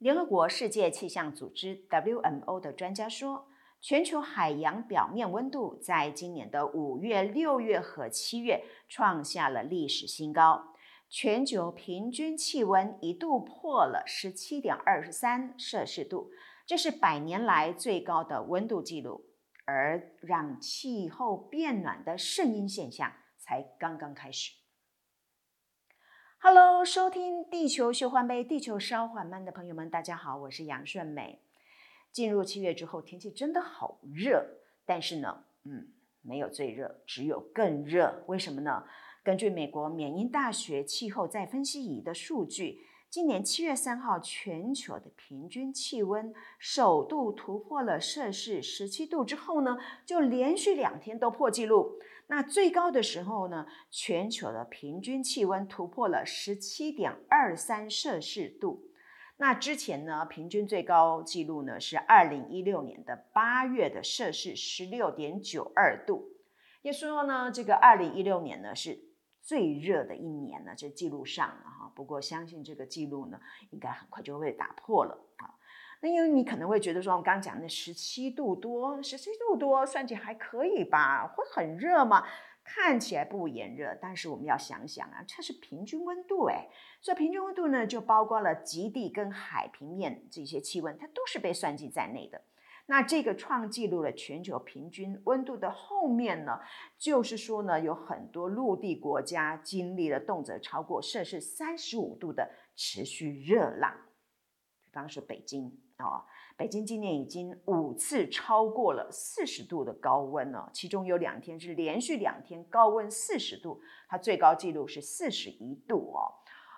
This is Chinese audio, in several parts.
联合国世界气象组织 （WMO） 的专家说，全球海洋表面温度在今年的五月、六月和七月创下了历史新高，全球平均气温一度破了十七点二十三摄氏度，这是百年来最高的温度记录。而让气候变暖的圣婴现象才刚刚开始。Hello，收听地球循环杯，地球稍缓慢的朋友们，大家好，我是杨顺美。进入七月之后，天气真的好热，但是呢，嗯，没有最热，只有更热。为什么呢？根据美国缅因大学气候再分析仪的数据。今年七月三号，全球的平均气温首度突破了摄氏十七度之后呢，就连续两天都破纪录。那最高的时候呢，全球的平均气温突破了十七点二三摄氏度。那之前呢，平均最高纪录呢是二零一六年的八月的摄氏十六点九二度。也说呢，这个二零一六年呢是。最热的一年呢，这记录上了哈。不过相信这个记录呢，应该很快就会被打破了啊。那因为你可能会觉得说，我刚刚讲的十七度多，十七度多算起来还可以吧？会很热吗？看起来不炎热，但是我们要想想啊，这是平均温度诶。所以平均温度呢，就包括了极地跟海平面这些气温，它都是被算计在内的。那这个创纪录的全球平均温度的后面呢，就是说呢，有很多陆地国家经历了动辄超过摄氏三十五度的持续热浪。比方说北京哦，北京今年已经五次超过了四十度的高温了，其中有两天是连续两天高温四十度，它最高纪录是四十一度哦。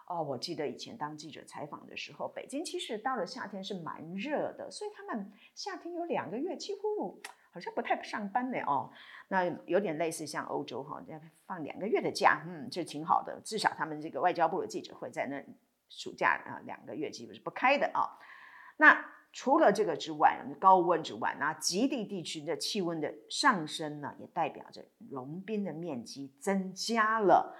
哦，我记得以前当记者采访的时候，北京其实到了夏天是蛮热的，所以他们夏天有两个月几乎好像不太上班呢。哦，那有点类似像欧洲哈，要放两个月的假，嗯，这挺好的，至少他们这个外交部的记者会在那暑假啊两个月基本是不开的啊。那除了这个之外，高温之外，那极地地区的气温的上升呢，也代表着融冰的面积增加了。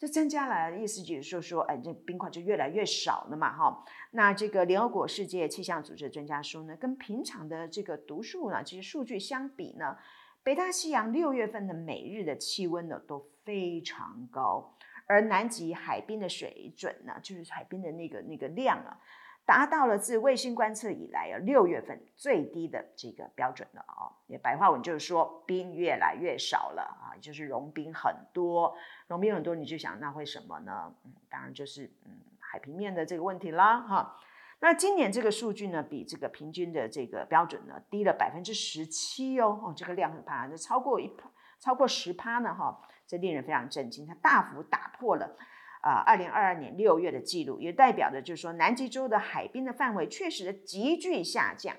这增加了，意思就是说说，哎，这冰块就越来越少了嘛，哈。那这个联合国世界气象组织的专家说呢，跟平常的这个读数呢，其实数据相比呢，北大西洋六月份的每日的气温呢都非常高，而南极海冰的水准呢，就是海冰的那个那个量啊。达到了自卫星观测以来啊六月份最低的这个标准了啊，也白话文就是说冰越来越少了啊，就是融冰很多，融冰很多，你就想那会什么呢？嗯，当然就是嗯海平面的这个问题啦哈。那今年这个数据呢，比这个平均的这个标准呢低了百分之十七哦，哦这个量很大，就超过一超过十趴呢哈，这令人非常震惊，它大幅打破了。啊，二零二二年六月的记录也代表着，就是说南极洲的海滨的范围确实的急剧下降。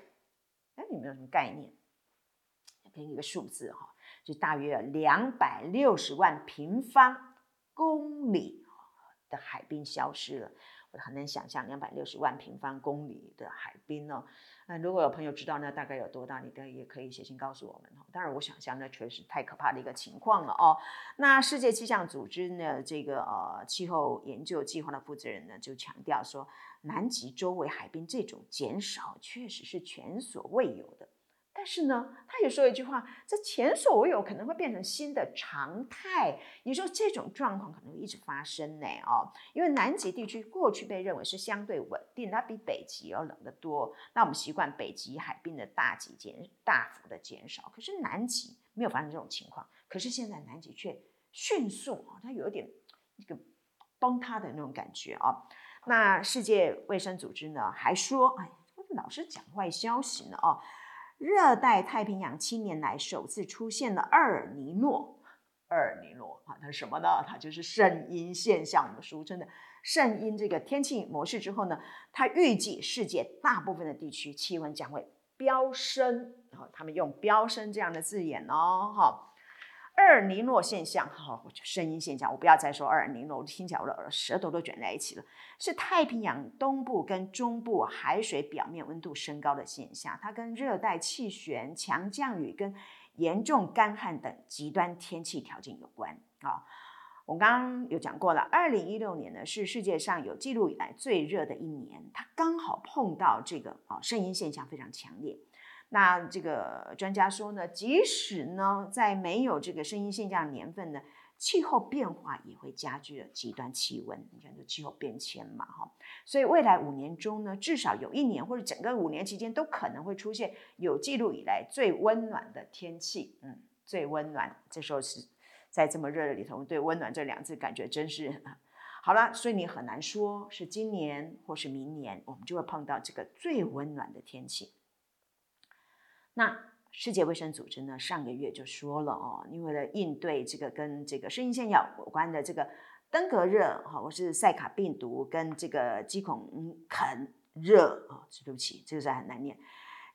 哎，你们有什么概念？给你一个数字哈，就大约两百六十万平方公里的海滨消失了。很难想象两百六十万平方公里的海滨呢。那如果有朋友知道那大概有多大，你可以也可以写信告诉我们哈。当然，我想象那确实太可怕的一个情况了哦。那世界气象组织呢，这个呃气候研究计划的负责人呢，就强调说，南极周围海滨这种减少确实是前所未有的。但是呢，他也说一句话，这前所未有可能会变成新的常态。你说这种状况可能会一直发生呢？哦，因为南极地区过去被认为是相对稳定，它比北极要冷得多。那我们习惯北极海冰的大极减大幅的减少，可是南极没有发生这种情况。可是现在南极却迅速啊，它有一点一个崩塌的那种感觉啊。那世界卫生组织呢还说，哎，老是讲坏消息呢哦。热带太平洋七年来首次出现了厄尔尼诺，厄尔尼诺啊，它是什么呢？它就是圣婴现象，我们俗称的圣婴这个天气模式之后呢，它预计世界大部分的地区气温将会飙升，然后他们用飙升这样的字眼哦，哈。厄尔尼诺现象，哈，我就圣婴现象，我不要再说厄尔尼诺，我听起来我的舌头都卷在一起了。是太平洋东部跟中部海水表面温度升高的现象，它跟热带气旋、强降雨跟严重干旱等极端天气条件有关啊。我刚刚有讲过了，二零一六年呢是世界上有记录以来最热的一年，它刚好碰到这个啊声音现象非常强烈。那这个专家说呢，即使呢在没有这个声音现象年份呢，气候变化也会加剧了极端气温。你看这气候变迁嘛，哈，所以未来五年中呢，至少有一年或者整个五年期间都可能会出现有记录以来最温暖的天气。嗯，最温暖，这时候是。在这么热的里头，对“温暖”这两字感觉真是好了，所以你很难说是今年或是明年，我们就会碰到这个最温暖的天气。那世界卫生组织呢，上个月就说了哦，因为了应对这个跟这个圣婴现象有关的这个登革热哈，或是塞卡病毒跟这个鸡孔肯热哦，对不起，这个是很难念，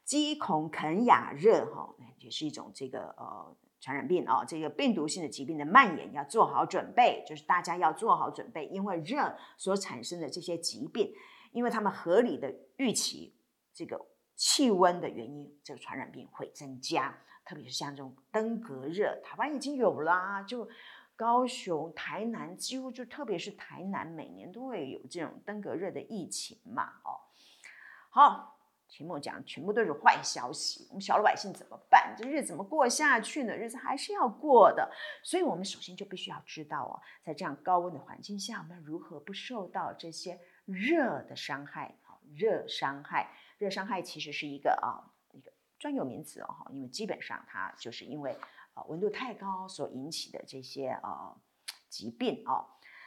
鸡孔肯亚热哈，也是一种这个呃。传染病啊，这个病毒性的疾病的蔓延要做好准备，就是大家要做好准备，因为热所产生的这些疾病，因为他们合理的预期这个气温的原因，这个传染病会增加，特别是像这种登革热，台湾已经有啦，就高雄、台南几乎就特别是台南，每年都会有这种登革热的疫情嘛，哦，好。题目讲全部都是坏消息，我们小老百姓怎么办？这日子怎么过下去呢？日子还是要过的，所以我们首先就必须要知道哦，在这样高温的环境下，我们如何不受到这些热的伤害？好热伤害，热伤害其实是一个啊一个专有名词哦，因为基本上它就是因为啊温度太高所引起的这些啊疾病哦。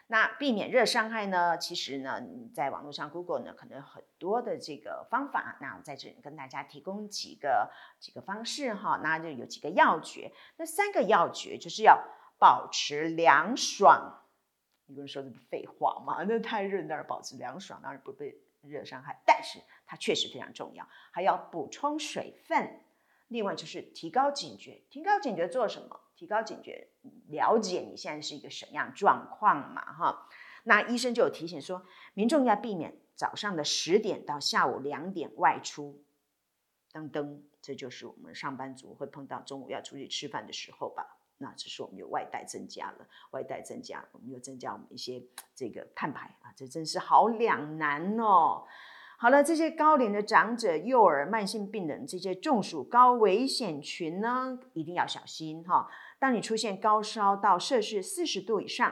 那避免热伤害呢？其实呢，在网络上 Google 呢，可能有很多的这个方法。那我在这里跟大家提供几个几个方式哈。那就有几个要诀。那三个要诀就是要保持凉爽。有人说这不废话吗？那太热，那保持凉爽，当然不被热伤害。但是它确实非常重要，还要补充水分。另外就是提高警觉，提高警觉做什么？提高警觉，了解你现在是一个什么样状况嘛？哈，那医生就有提醒说，民众要避免早上的十点到下午两点外出。噔噔，这就是我们上班族会碰到中午要出去吃饭的时候吧？那只是我们有外带增加了，外带增加，我们又增加我们一些这个碳排啊，这真是好两难哦。好了，这些高龄的长者、幼儿、慢性病人这些中暑高危险群呢，一定要小心哈。当你出现高烧到摄氏四十度以上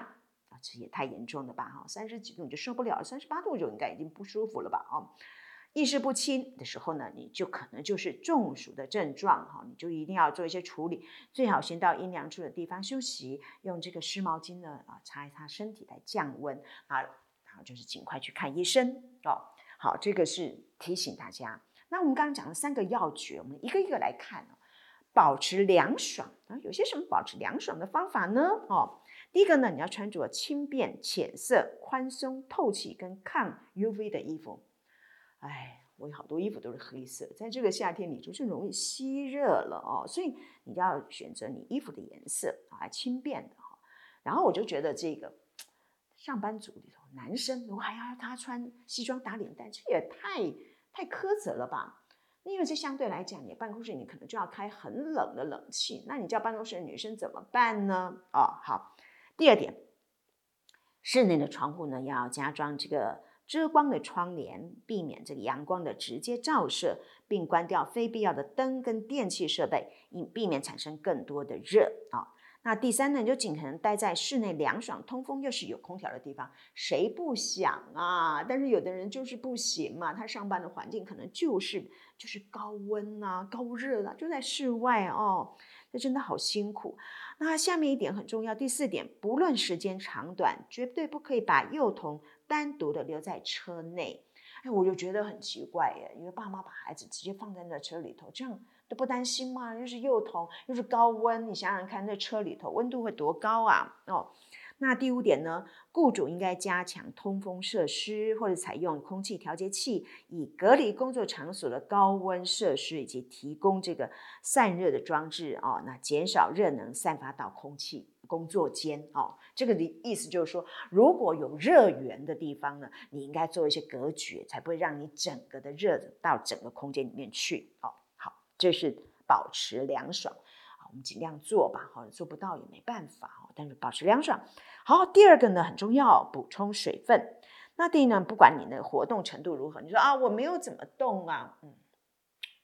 啊，这也太严重了吧哈，三十几度你就受不了，三十八度就应该已经不舒服了吧啊。意识不清的时候呢，你就可能就是中暑的症状哈，你就一定要做一些处理，最好先到阴凉处的地方休息，用这个湿毛巾呢啊擦一擦身体来降温啊，然后就是尽快去看医生哦。好，这个是提醒大家。那我们刚刚讲了三个要诀，我们一个一个来看哦。保持凉爽啊，有些什么保持凉爽的方法呢？哦，第一个呢，你要穿着轻便、浅色、宽松、透气跟抗 UV 的衣服。哎，我有好多衣服都是黑色，在这个夏天你就是容易吸热了哦，所以你要选择你衣服的颜色啊，轻便的哈。然后我就觉得这个上班族里头。男生如果还要他穿西装打领带，这也太太苛责了吧？因为这相对来讲，你办公室你可能就要开很冷的冷气，那你叫办公室的女生怎么办呢？哦，好。第二点，室内的窗户呢要加装这个遮光的窗帘，避免这个阳光的直接照射，并关掉非必要的灯跟电器设备，以避免产生更多的热啊。那第三呢，你就尽可能待在室内凉爽、通风又是有空调的地方。谁不想啊？但是有的人就是不行嘛，他上班的环境可能就是就是高温啊、高热啊，就在室外哦，这真的好辛苦。那下面一点很重要，第四点，不论时间长短，绝对不可以把幼童单独的留在车内。哎，我就觉得很奇怪耶，因为爸妈把孩子直接放在那车里头，这样。都不担心吗？又是幼童，又是高温，你想想看，那车里头温度会多高啊？哦，那第五点呢，雇主应该加强通风设施，或者采用空气调节器，以隔离工作场所的高温设施，以及提供这个散热的装置哦，那减少热能散发到空气工作间哦。这个的意思就是说，如果有热源的地方呢，你应该做一些隔绝，才不会让你整个的热到整个空间里面去哦。好这是保持凉爽，我们尽量做吧，好，做不到也没办法哦，但是保持凉爽。好，第二个呢很重要，补充水分。那第一呢，不管你的活动程度如何，你说啊我没有怎么动啊，嗯，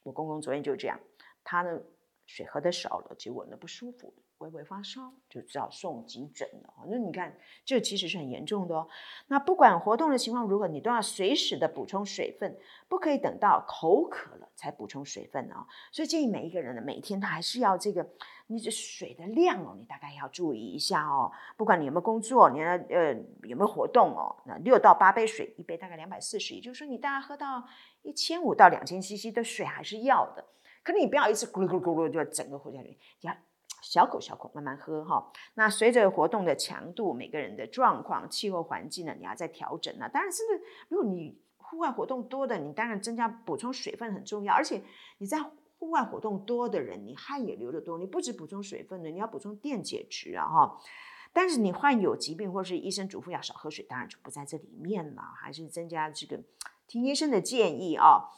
我公公昨天就这样，他呢水喝的少了，结果呢不舒服。微微发烧就只好送急诊了。那你看，这其实是很严重的哦。那不管活动的情况如何，你都要随时的补充水分，不可以等到口渴了才补充水分哦。所以建议每一个人呢，每天他还是要这个，你这水的量哦，你大概要注意一下哦。不管你有没有工作，你要呃有没有活动哦，那六到八杯水，一杯大概两百四十，也就是说你大概喝到一千五到两千 CC 的水还是要的。可你不要一次咕噜咕噜咕噜就整个喝下去，要。小口小口慢慢喝哈，那随着活动的强度、每个人的状况、气候环境呢，你要再调整呢。当然，甚至如果你户外活动多的，你当然增加补充水分很重要。而且你在户外活动多的人，你汗也流得多，你不止补充水分的，你要补充电解质啊哈。但是你患有疾病或是医生嘱咐要少喝水，当然就不在这里面了，还是增加这个听医生的建议啊。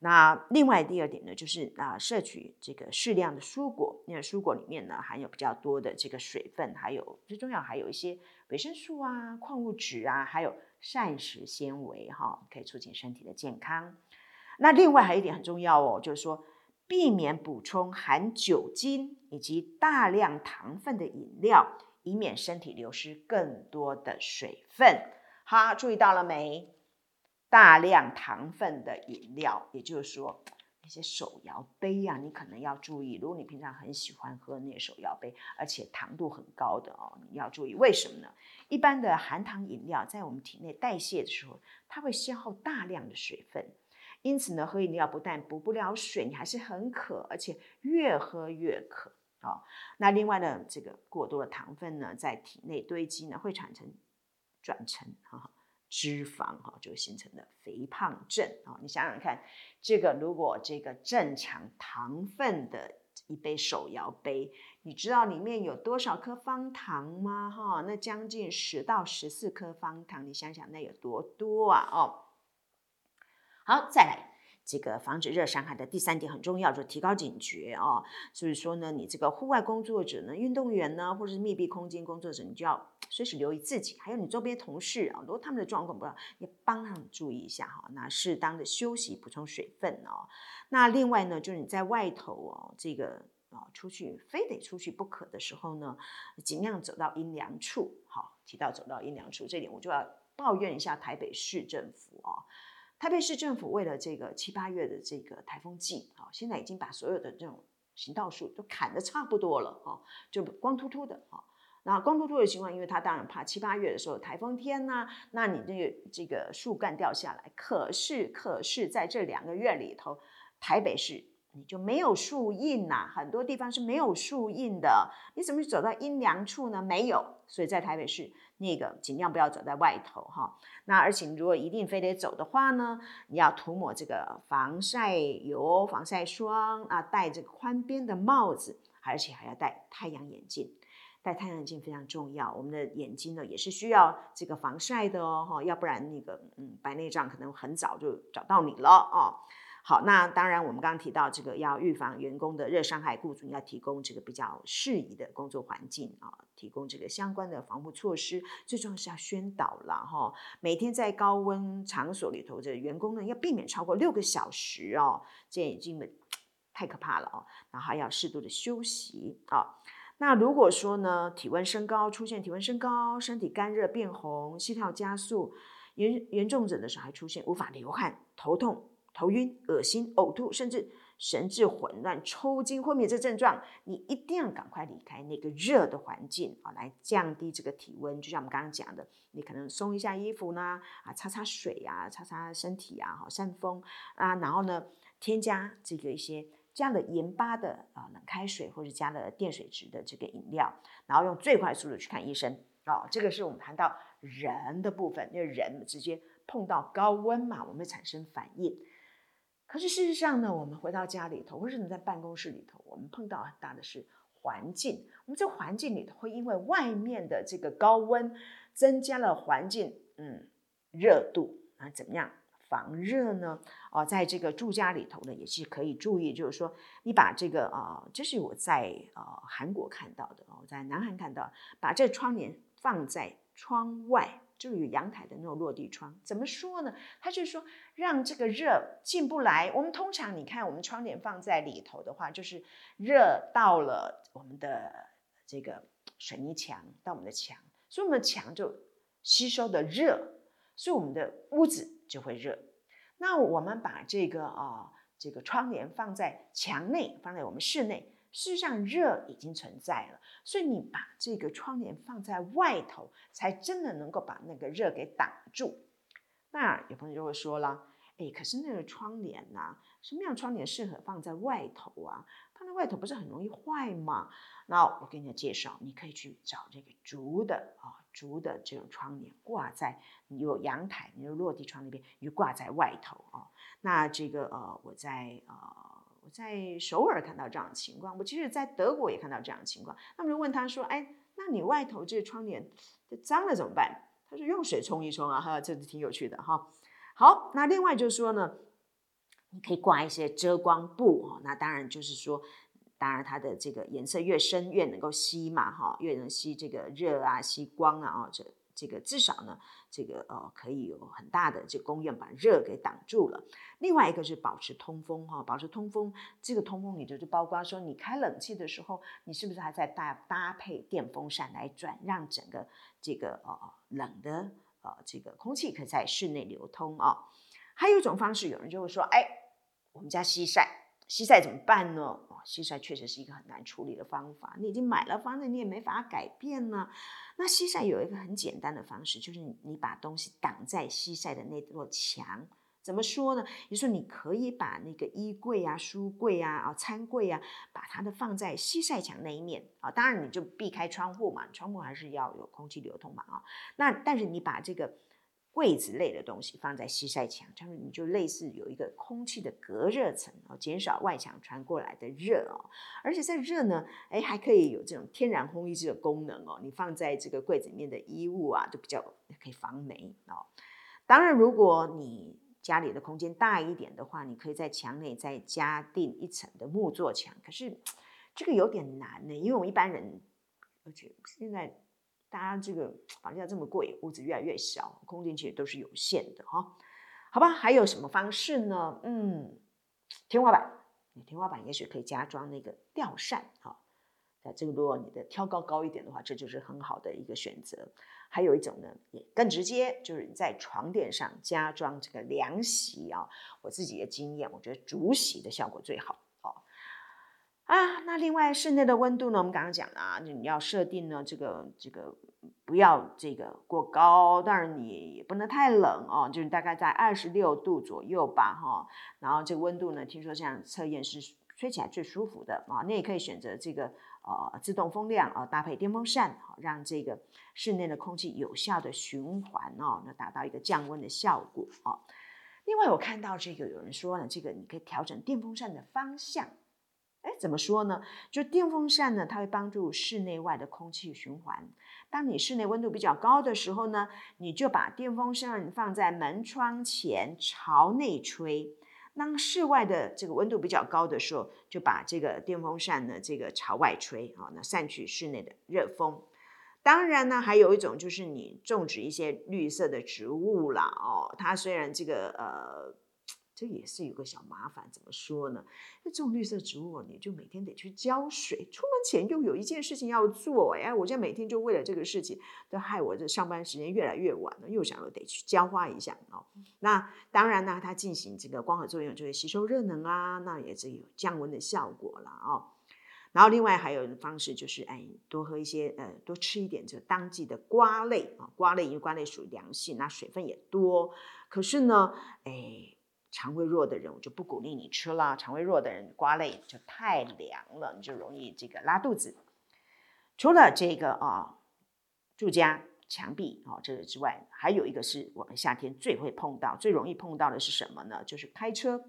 那另外第二点呢，就是啊，摄取这个适量的蔬果，因为蔬果里面呢含有比较多的这个水分，还有最重要还有一些维生素啊、矿物质啊，还有膳食纤维哈，可以促进身体的健康。那另外还有一点很重要哦，就是说避免补充含酒精以及大量糖分的饮料，以免身体流失更多的水分。好，注意到了没？大量糖分的饮料，也就是说那些手摇杯啊，你可能要注意。如果你平常很喜欢喝那些手摇杯，而且糖度很高的哦，你要注意。为什么呢？一般的含糖饮料在我们体内代谢的时候，它会消耗大量的水分，因此呢，喝饮料不但补不了水，你还是很渴，而且越喝越渴啊、哦。那另外呢，这个过多的糖分呢，在体内堆积呢，会产生转成哈。哦脂肪哈就形成了肥胖症啊！你想想看，这个如果这个正常糖分的一杯手摇杯，你知道里面有多少颗方糖吗？哈，那将近十到十四颗方糖，你想想那有多多啊！哦，好，再来。这个防止热伤害的第三点很重要，就提高警觉哦。所以说呢，你这个户外工作者呢，运动员呢，或者是密闭空间工作者，你就要随时留意自己，还有你周边同事啊，如果他们的状况不好，也帮他们注意一下哈。那适当的休息，补充水分哦。那另外呢，就是你在外头哦，这个啊出去非得出去不可的时候呢，尽量走到阴凉处。好，提到走到阴凉处这点，我就要抱怨一下台北市政府啊。台北市政府为了这个七八月的这个台风季啊，现在已经把所有的这种行道树都砍得差不多了啊，就光秃秃的啊。那光秃秃的情况，因为他当然怕七八月的时候台风天呐、那你这个这个树干掉下来。可是，可是在这两个月里头，台北市你就没有树荫呐，很多地方是没有树荫的。你怎么走到阴凉处呢？没有，所以在台北市。那个尽量不要走在外头哈，那而且如果一定非得走的话呢，你要涂抹这个防晒油、防晒霜啊，戴这个宽边的帽子，而且还要戴太阳眼镜。戴太阳眼镜非常重要，我们的眼睛呢也是需要这个防晒的哦哈，要不然那个嗯白内障可能很早就找到你了哦。好，那当然，我们刚刚提到这个要预防员工的热伤害，雇主要提供这个比较适宜的工作环境啊，提供这个相关的防护措施。最重要是要宣导了哈，每天在高温场所里头，这员工呢要避免超过六个小时哦，这已经的太可怕了哦。然后要适度的休息啊。那如果说呢，体温升高，出现体温升高，身体干热变红，心跳加速，严严重者的时候还出现无法流汗、头痛。头晕、恶心、呕吐，甚至神志混乱、抽筋、昏迷这症状，你一定要赶快离开那个热的环境啊，来降低这个体温。就像我们刚刚讲的，你可能松一下衣服呢，啊，擦擦水啊，擦擦身体啊，好扇风啊，然后呢，添加这个一些加了盐巴的啊冷开水，或者加了电水质的这个饮料，然后用最快速度去看医生哦。这个是我们谈到人的部分，因为人直接碰到高温嘛，我们会产生反应。可是事实上呢，我们回到家里头，或者你在办公室里头，我们碰到很大的是环境。我们这环境里头会因为外面的这个高温，增加了环境嗯热度啊，怎么样防热呢？哦，在这个住家里头呢，也是可以注意，就是说你把这个啊，这是我在啊韩国看到的我，在南韩看到，把这窗帘放在窗外，就有阳台的那种落地窗。怎么说呢？他就说让这个热进不来。我们通常你看，我们窗帘放在里头的话，就是热到了我们的这个水泥墙，到我们的墙，所以我们的墙就吸收的热，所以我们的屋子就会热。那我们把这个啊、这个窗帘放在墙内，放在我们室内。事实上，热已经存在了，所以你把这个窗帘放在外头，才真的能够把那个热给挡住。那有朋友就会说了，哎，可是那个窗帘呐、什么样窗帘适合放在外头啊？放在外头不是很容易坏吗？那我给你介绍，你可以去找这个竹的啊，竹的这种窗帘挂在你有阳台、你有落地窗那边，你就挂在外头啊。那这个呃，我在呃。在首尔看到这样的情况，我其实，在德国也看到这样的情况。那么就问他说：“哎，那你外头这个窗帘这脏了怎么办？”他说：“用水冲一冲啊，哈，这挺有趣的哈。”好，那另外就是说呢，你可以挂一些遮光布哦。那当然就是说，当然它的这个颜色越深越能够吸嘛，哈，越能吸这个热啊，吸光啊，哦，这。这个至少呢，这个呃可以有很大的这个功用，把热给挡住了。另外一个是保持通风哈，保持通风，这个通风你就是包括说，你开冷气的时候，你是不是还在搭搭配电风扇来转，让整个这个呃冷的呃这个空气可在室内流通啊？还有一种方式，有人就会说，哎，我们家西晒，西晒怎么办呢？哦，西晒确实是一个很难处理的方法，你已经买了房子，你也没法改变呢。那西晒有一个很简单的方式，就是你把东西挡在西晒的那座墙。怎么说呢？也就说，你可以把那个衣柜啊、书柜啊、啊餐柜啊，把它的放在西晒墙那一面啊。当然，你就避开窗户嘛，窗户还是要有空气流通嘛啊。那但是你把这个。柜子类的东西放在西晒墙，这样你就类似有一个空气的隔热层哦，减少外墙传过来的热哦。而且在热呢，哎，还可以有这种天然烘衣机的功能哦。你放在这个柜子里面的衣物啊，都比较可以防霉哦。当然，如果你家里的空间大一点的话，你可以在墙内再加订一层的木作墙。可是这个有点难呢，因为我一般人，而且现在。大家这个房价这么贵，屋子越来越小，空间其实都是有限的哈。好吧，还有什么方式呢？嗯，天花板，你天花板也许可以加装那个吊扇哈。那这个如果你的挑高高一点的话，这就是很好的一个选择。还有一种呢，也更直接，就是在床垫上加装这个凉席啊。我自己的经验，我觉得竹席的效果最好。啊，那另外室内的温度呢？我们刚刚讲了啊，你要设定呢，这个这个不要这个过高，当然你也不能太冷哦，就是大概在二十六度左右吧，哈。然后这个温度呢，听说这样测验是吹起来最舒服的啊。你也可以选择这个呃自动风量啊，搭配电风扇，让这个室内的空气有效的循环哦，那达到一个降温的效果啊。另外，我看到这个有人说呢，这个你可以调整电风扇的方向。哎，怎么说呢？就电风扇呢，它会帮助室内外的空气循环。当你室内温度比较高的时候呢，你就把电风扇放在门窗前朝内吹；当室外的这个温度比较高的时候，就把这个电风扇呢这个朝外吹啊，那散去室内的热风。当然呢，还有一种就是你种植一些绿色的植物啦，哦，它虽然这个呃。这也是有个小麻烦，怎么说呢？那种绿色植物，你就每天得去浇水，出门前又有一件事情要做，哎，我现在每天就为了这个事情，都害我这上班时间越来越晚了，又想着得去浇花一下哦。那当然呢，它进行这个光合作用就会吸收热能啊，那也是有降温的效果了哦。然后另外还有一个方式就是，哎，多喝一些呃，多吃一点这当季的瓜类啊，瓜类因为瓜类属于凉性，那水分也多，可是呢，哎。肠胃弱的人，我就不鼓励你吃了。肠胃弱的人，瓜类就太凉了，你就容易这个拉肚子。除了这个啊，住家墙壁啊这个之外，还有一个是我们夏天最会碰到、最容易碰到的是什么呢？就是开车。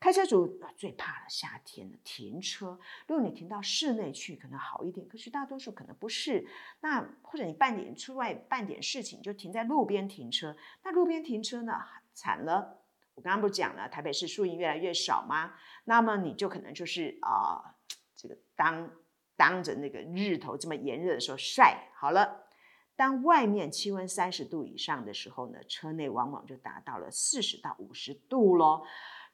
开车族最怕的夏天的停车。如果你停到室内去，可能好一点，可是大多数可能不是。那或者你办点出外办点事情，就停在路边停车。那路边停车呢，惨了。刚刚不是讲了，台北市树荫越来越少吗？那么你就可能就是啊、呃，这个当当着那个日头这么炎热的时候晒好了，当外面气温三十度以上的时候呢，车内往往就达到了四十到五十度喽。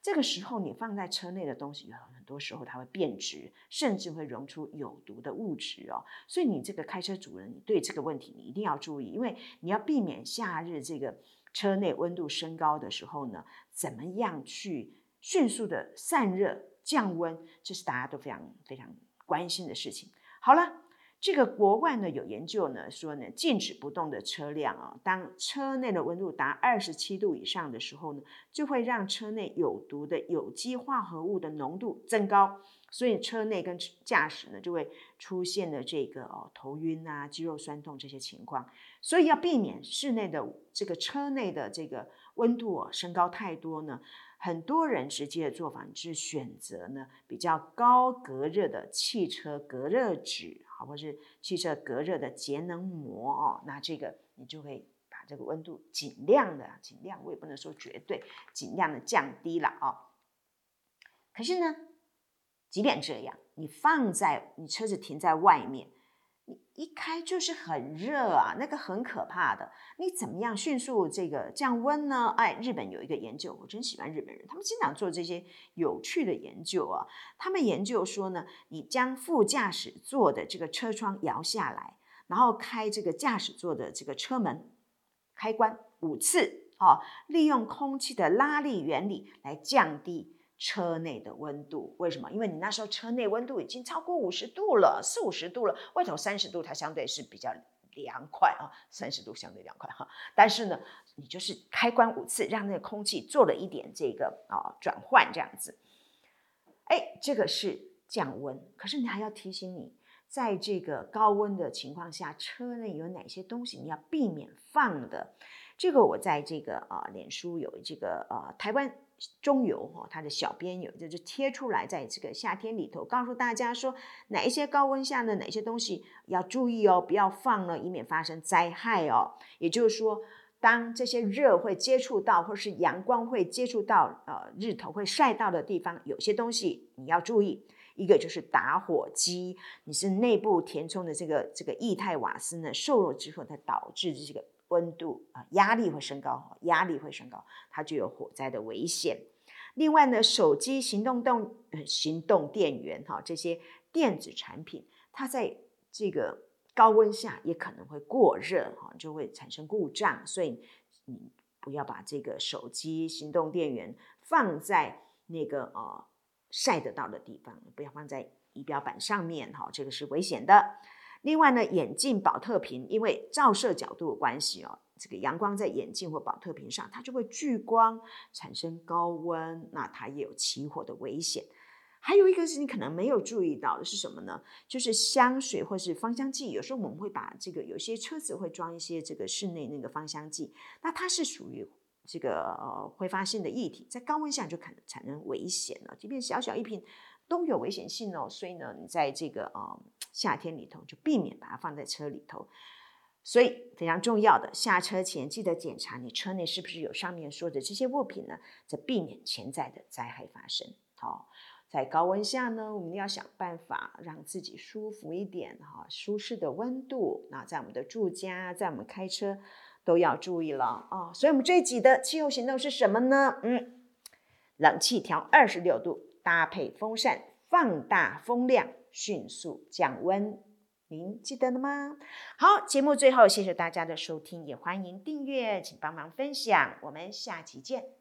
这个时候，你放在车内的东西，有很多时候它会变质，甚至会溶出有毒的物质哦。所以，你这个开车主人，你对这个问题你一定要注意，因为你要避免夏日这个车内温度升高的时候呢，怎么样去迅速的散热降温，这是大家都非常非常关心的事情。好了。这个国外呢有研究呢说呢，静止不动的车辆啊，当车内的温度达二十七度以上的时候呢，就会让车内有毒的有机化合物的浓度增高，所以车内跟驾驶呢就会出现了这个哦头晕啊、肌肉酸痛这些情况，所以要避免室内的这个车内的这个温度哦升高太多呢。很多人直接的做法是选择呢比较高隔热的汽车隔热纸，好，或是汽车隔热的节能膜哦，那这个你就会把这个温度尽量的尽量，我也不能说绝对，尽量的降低了哦。可是呢，即便这样，你放在你车子停在外面。你一开就是很热啊，那个很可怕的。你怎么样迅速这个降温呢？哎，日本有一个研究，我真喜欢日本人，他们经常做这些有趣的研究啊。他们研究说呢，你将副驾驶座的这个车窗摇下来，然后开这个驾驶座的这个车门开关五次啊，利用空气的拉力原理来降低。车内的温度为什么？因为你那时候车内温度已经超过五十度了，四五十度了，外头三十度，它相对是比较凉快啊，三十度相对凉快哈。但是呢，你就是开关五次，让那个空气做了一点这个啊转换，这样子，哎，这个是降温。可是你还要提醒你，在这个高温的情况下，车内有哪些东西你要避免放的？这个我在这个啊脸书有这个呃台湾。中油哈，它的小编有就是贴出来，在这个夏天里头，告诉大家说哪一些高温下的哪些东西要注意哦，不要放了，以免发生灾害哦。也就是说，当这些热会接触到，或是阳光会接触到，呃，日头会晒到的地方，有些东西你要注意。一个就是打火机，你是内部填充的这个这个液态瓦斯呢，受热之后，它导致这个。温度啊，压力会升高，压力会升高，它就有火灾的危险。另外呢，手机、行动动、行动电源哈，这些电子产品，它在这个高温下也可能会过热哈，就会产生故障。所以你不要把这个手机、行动电源放在那个呃晒得到的地方，不要放在仪表板上面哈，这个是危险的。另外呢，眼镜保特瓶因为照射角度的关系哦，这个阳光在眼镜或保特瓶上，它就会聚光，产生高温，那它也有起火的危险。还有一个是你可能没有注意到的是什么呢？就是香水或是芳香剂，有时候我们会把这个有些车子会装一些这个室内那个芳香剂，那它是属于这个呃挥发性的液体，在高温下就可能产生危险了，即便小小一瓶。都有危险性哦，所以呢，你在这个呃夏天里头就避免把它放在车里头。所以非常重要的，下车前记得检查你车内是不是有上面说的这些物品呢，则避免潜在的灾害发生。好，在高温下呢，我们要想办法让自己舒服一点哈，舒适的温度。那在我们的住家，在我们开车都要注意了啊。所以我们这一集的气候行动是什么呢？嗯，冷气调二十六度。搭配风扇，放大风量，迅速降温。您记得了吗？好，节目最后，谢谢大家的收听，也欢迎订阅，请帮忙分享。我们下期见。